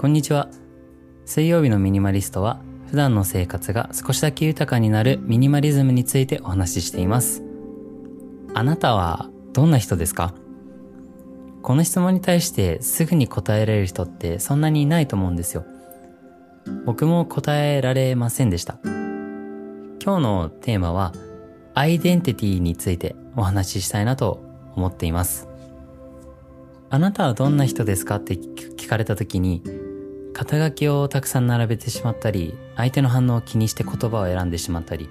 こんにちは。水曜日のミニマリストは普段の生活が少しだけ豊かになるミニマリズムについてお話ししています。あなたはどんな人ですか？この質問に対してすぐに答えられる人ってそんなにいないと思うんですよ。僕も答えられませんでした。今日のテーマはアイデンティティについてお話ししたいなと思っています。あなたはどんな人ですか？って聞かれた時に肩書きをたくさん並べてしまったり、相手の反応を気にして言葉を選んでしまったり、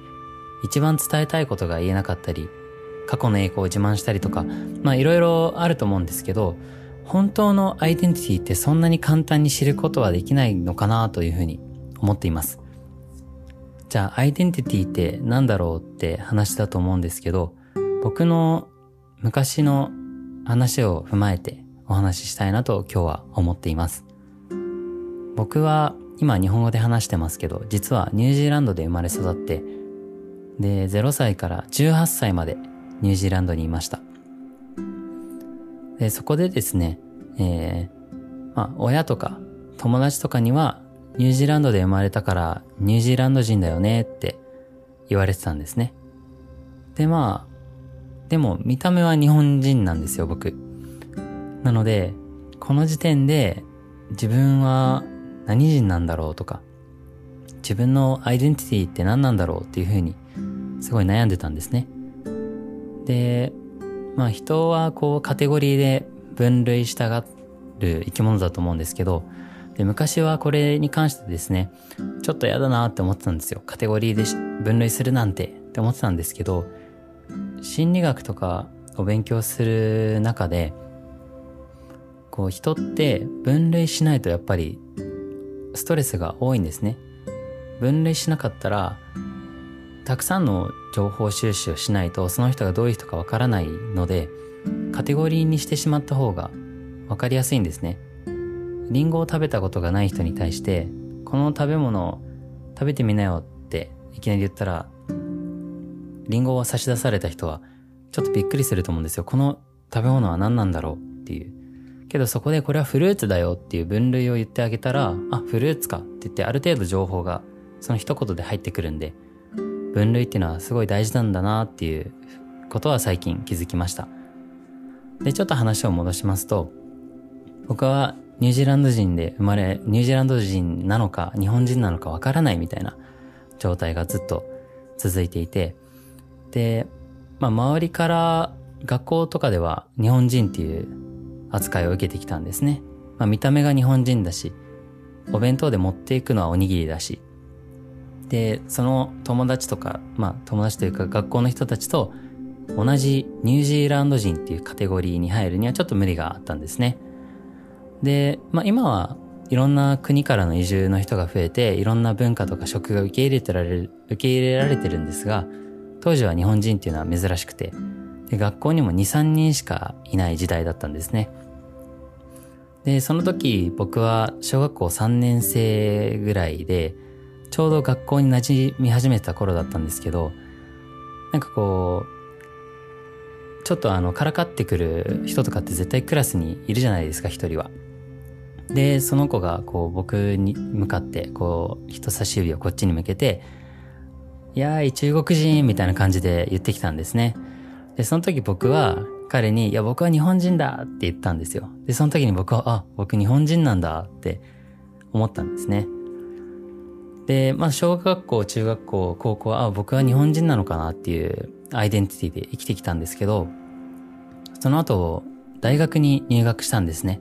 一番伝えたいことが言えなかったり、過去の栄光を自慢したりとか、まあいろいろあると思うんですけど、本当のアイデンティティってそんなに簡単に知ることはできないのかなというふうに思っています。じゃあアイデンティティって何だろうって話だと思うんですけど、僕の昔の話を踏まえてお話ししたいなと今日は思っています。僕は今日本語で話してますけど、実はニュージーランドで生まれ育って、で、0歳から18歳までニュージーランドにいました。で、そこでですね、えー、まあ、親とか友達とかには、ニュージーランドで生まれたからニュージーランド人だよねって言われてたんですね。で、まあ、でも見た目は日本人なんですよ、僕。なので、この時点で自分は何人なんだろうとか、自分のアイデンティティって何なんだろうっていうふうに、すごい悩んでたんですね。で、まあ人はこうカテゴリーで分類したがる生き物だと思うんですけど、で昔はこれに関してですね、ちょっと嫌だなって思ってたんですよ。カテゴリーで分類するなんてって思ってたんですけど、心理学とかを勉強する中で、こう人って分類しないとやっぱりストレスが多いんですね。分類しなかったら、たくさんの情報収集をしないとその人がどういう人かわからないので、カテゴリーにしてしまった方がわかりやすいんですね。リンゴを食べたことがない人に対して、この食べ物を食べてみなよっていきなり言ったら、リンゴを差し出された人はちょっとびっくりすると思うんですよ。この食べ物は何なんだろうっていう。けどそこでこれはフルーツだよっていう分類を言ってあげたら、あ、フルーツかって言ってある程度情報がその一言で入ってくるんで、分類っていうのはすごい大事なんだなっていうことは最近気づきました。で、ちょっと話を戻しますと、僕はニュージーランド人で生まれ、ニュージーランド人なのか日本人なのかわからないみたいな状態がずっと続いていて、で、まあ周りから学校とかでは日本人っていう扱いを受けてきたんですね。まあ、見た目が日本人だし、お弁当で持っていくのはおにぎりだし、で、その友達とか、まあ友達というか学校の人たちと同じニュージーランド人っていうカテゴリーに入るにはちょっと無理があったんですね。で、まあ今はいろんな国からの移住の人が増えて、いろんな文化とか食が受け入れてられる、受け入れられてるんですが、当時は日本人っていうのは珍しくて、で学校にも2、3人しかいない時代だったんですね。で、その時僕は小学校3年生ぐらいで、ちょうど学校に馴染み始めた頃だったんですけど、なんかこう、ちょっとあの、からかってくる人とかって絶対クラスにいるじゃないですか、一人は。で、その子がこう僕に向かって、こう、人差し指をこっちに向けて、いやーい、中国人みたいな感じで言ってきたんですね。で、その時僕は彼に、いや、僕は日本人だって言ったんですよ。で、その時に僕は、あ、僕日本人なんだって思ったんですね。で、まあ、小学校、中学校、高校は、あ、僕は日本人なのかなっていうアイデンティティで生きてきたんですけど、その後、大学に入学したんですね。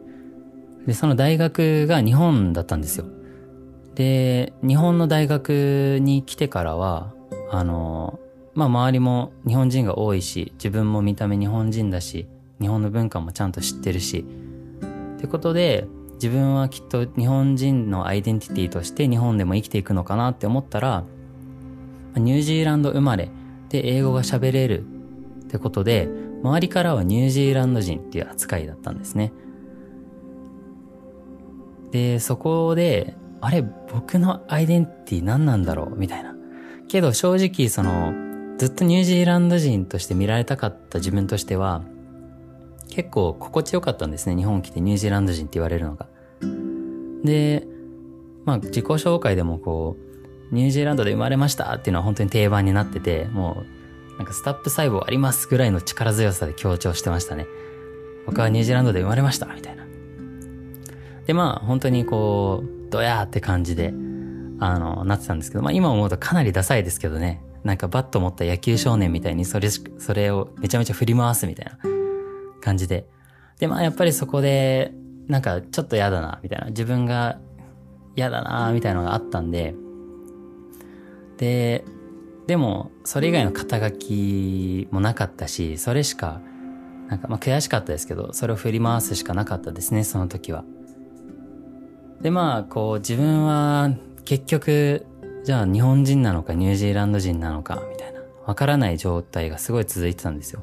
で、その大学が日本だったんですよ。で、日本の大学に来てからは、あの、まあ周りも日本人が多いし、自分も見た目日本人だし、日本の文化もちゃんと知ってるし、ってことで、自分はきっと日本人のアイデンティティとして日本でも生きていくのかなって思ったら、ニュージーランド生まれで英語が喋れるってことで、周りからはニュージーランド人っていう扱いだったんですね。で、そこで、あれ、僕のアイデンティティ何なんだろう？みたいな。けど正直その、ずっとニュージーランド人として見られたかった自分としては、結構心地よかったんですね。日本来てニュージーランド人って言われるのが。で、まあ自己紹介でもこう、ニュージーランドで生まれましたっていうのは本当に定番になってて、もうなんかスタップ細胞ありますぐらいの力強さで強調してましたね。僕はニュージーランドで生まれましたみたいな。で、まあ本当にこう、ドヤーって感じで、あの、なってたんですけど、まあ今思うとかなりダサいですけどね。なんかバット持った野球少年みたいにそれ、それをめちゃめちゃ振り回すみたいな感じで。で、まあやっぱりそこで、なんかちょっと嫌だな、みたいな。自分が嫌だな、みたいなのがあったんで、で、でも、それ以外の肩書きもなかったし、それしか、なんかまあ悔しかったですけど、それを振り回すしかなかったですね、その時は。で、まあ、こう自分は結局、じゃあ日本人なのかニュージーランド人なのか、みたいな、わからない状態がすごい続いてたんですよ。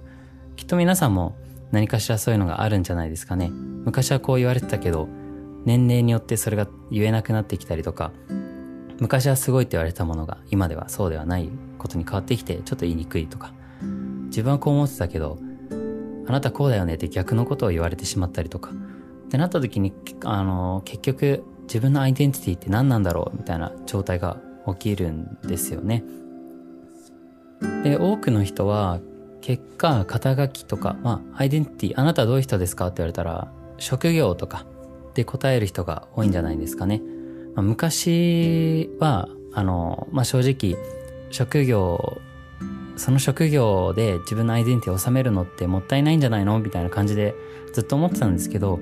きっと皆さんも何かしらそういうのがあるんじゃないですかね。昔はこう言われてたけど、年齢によってそれが言えなくなってきたりとか、昔はすごいって言われたものが今ではそうではないことに変わってきてちょっと言いにくいとか、自分はこう思ってたけど、あなたこうだよねって逆のことを言われてしまったりとか、ってなった時に、あの、結局自分のアイデンティティって何なんだろうみたいな状態が起きるんですよね。で、多くの人は結果、肩書きとか、まあ、アイデンティティ、あなたはどういう人ですかって言われたら、職業とかで答える人が多いんじゃないですかね。まあ、昔は、あの、まあ、正直、職業、その職業で自分のアイデンティティを収めるのってもったいないんじゃないのみたいな感じでずっと思ってたんですけど、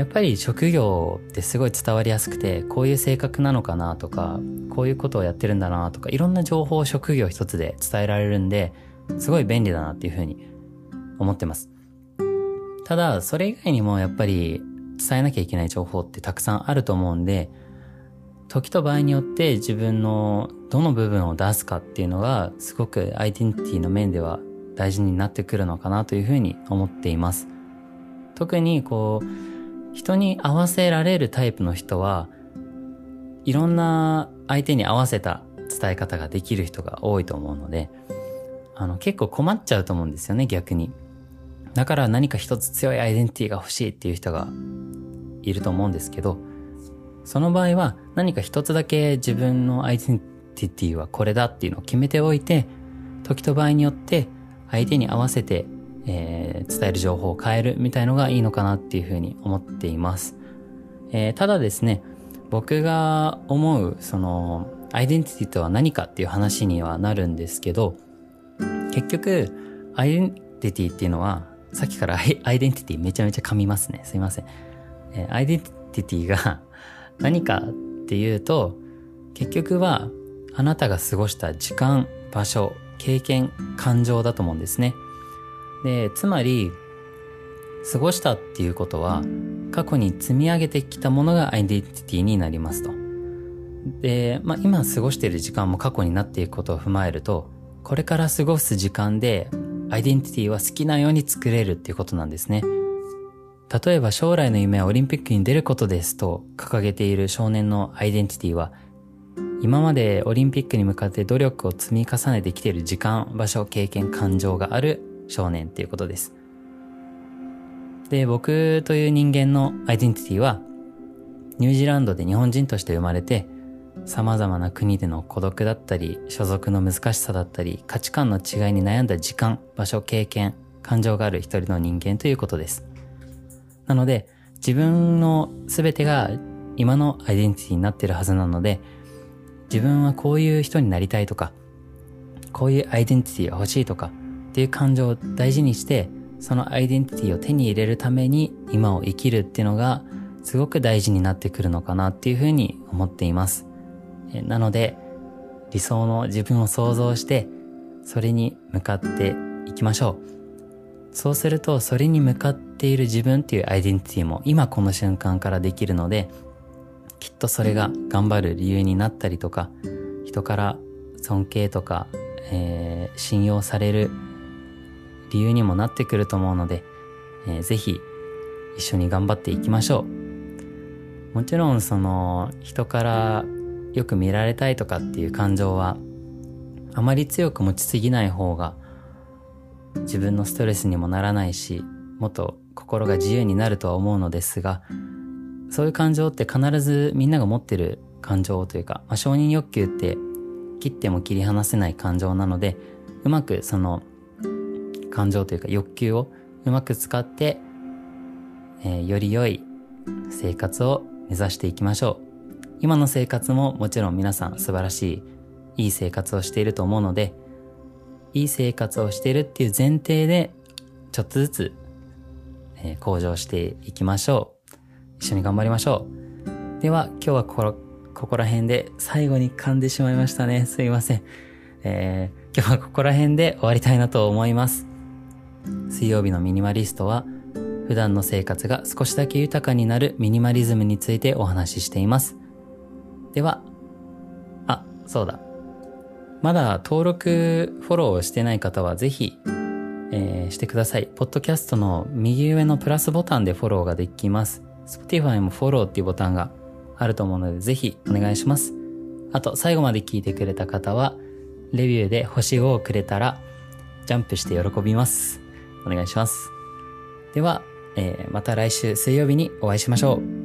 やっぱり職業ってすごい伝わりやすくて、こういう性格なのかなとか、こういうことをやってるんだなとか、いろんな情報を職業一つで伝えられるんで、すごい便利だなっていうふうに思ってます。ただ、それ以外にもやっぱり伝えなきゃいけない情報ってたくさんあると思うんで、時と場合によって自分のどの部分を出すかっていうのがすごくアイデンティティの面では大事になってくるのかなというふうに思っています。特にこう、人に合わせられるタイプの人はいろんな相手に合わせた伝え方ができる人が多いと思うので、あの、結構困っちゃうと思うんですよね、逆に。だから何か一つ強いアイデンティティが欲しいっていう人がいると思うんですけど、その場合は何か一つだけ自分のアイデンティティはこれだっていうのを決めておいて、時と場合によって相手に合わせて、えー、伝える情報を変えるみたいのがいいのかなっていうふうに思っています。えー、ただですね、僕が思うそのアイデンティティとは何かっていう話にはなるんですけど、結局、アイデンティティっていうのは、さっきから アイデンティティめちゃめちゃ噛みますね。すいません。えー、アイデンティティが 何かっていうと、結局は、あなたが過ごした時間、場所、経験、感情だと思うんですね。で、つまり、過ごしたっていうことは、過去に積み上げてきたものがアイデンティティになりますと。で、まあ今過ごしている時間も過去になっていくことを踏まえると、これから過ごす時間でアイデンティティは好きなように作れるっていうことなんですね。例えば将来の夢はオリンピックに出ることですと掲げている少年のアイデンティティは今までオリンピックに向かって努力を積み重ねてきている時間、場所、経験、感情がある少年っていうことです。で、僕という人間のアイデンティティはニュージーランドで日本人として生まれて様々な国での孤独だったり、所属の難しさだったり、価値観の違いに悩んだ時間、場所、経験、感情がある一人の人間ということです。なので、自分の全てが今のアイデンティティになってるはずなので、自分はこういう人になりたいとか、こういうアイデンティティが欲しいとかっていう感情を大事にして、そのアイデンティティを手に入れるために今を生きるっていうのがすごく大事になってくるのかなっていうふうに思っています。なので、理想の自分を想像して、それに向かっていきましょう。そうすると、それに向かっている自分っていうアイデンティティも今この瞬間からできるので、きっとそれが頑張る理由になったりとか、人から尊敬とか、えー、信用される理由にもなってくると思うので、えー、ぜひ一緒に頑張っていきましょう。もちろんその人からよく見られたいとかっていう感情はあまり強く持ちすぎない方が自分のストレスにもならないしもっと心が自由になるとは思うのですがそういう感情って必ずみんなが持ってる感情というか、まあ、承認欲求って切っても切り離せない感情なのでうまくその感情というか欲求をうまく使って、えー、より良い生活を目指していきましょう。今の生活ももちろん皆さん素晴らしいいい生活をしていると思うのでいい生活をしているっていう前提でちょっとずつ、えー、向上していきましょう。一緒に頑張りましょう。では今日はここここら辺で最後に噛んでしまいましたね。すいません。えー、今日はここら辺で終わりたいなと思います。水曜日のミニマリストは普段の生活が少しだけ豊かになるミニマリズムについてお話ししています。では、あ、そうだ。まだ登録、フォローをしてない方はぜひ、えー、してください。ポッドキャストの右上のプラスボタンでフォローができます。Spotify もフォローっていうボタンがあると思うのでぜひお願いします。あと、最後まで聞いてくれた方は、レビューで星5をくれたら、ジャンプして喜びます。お願いします。では、えー、また来週水曜日にお会いしましょう。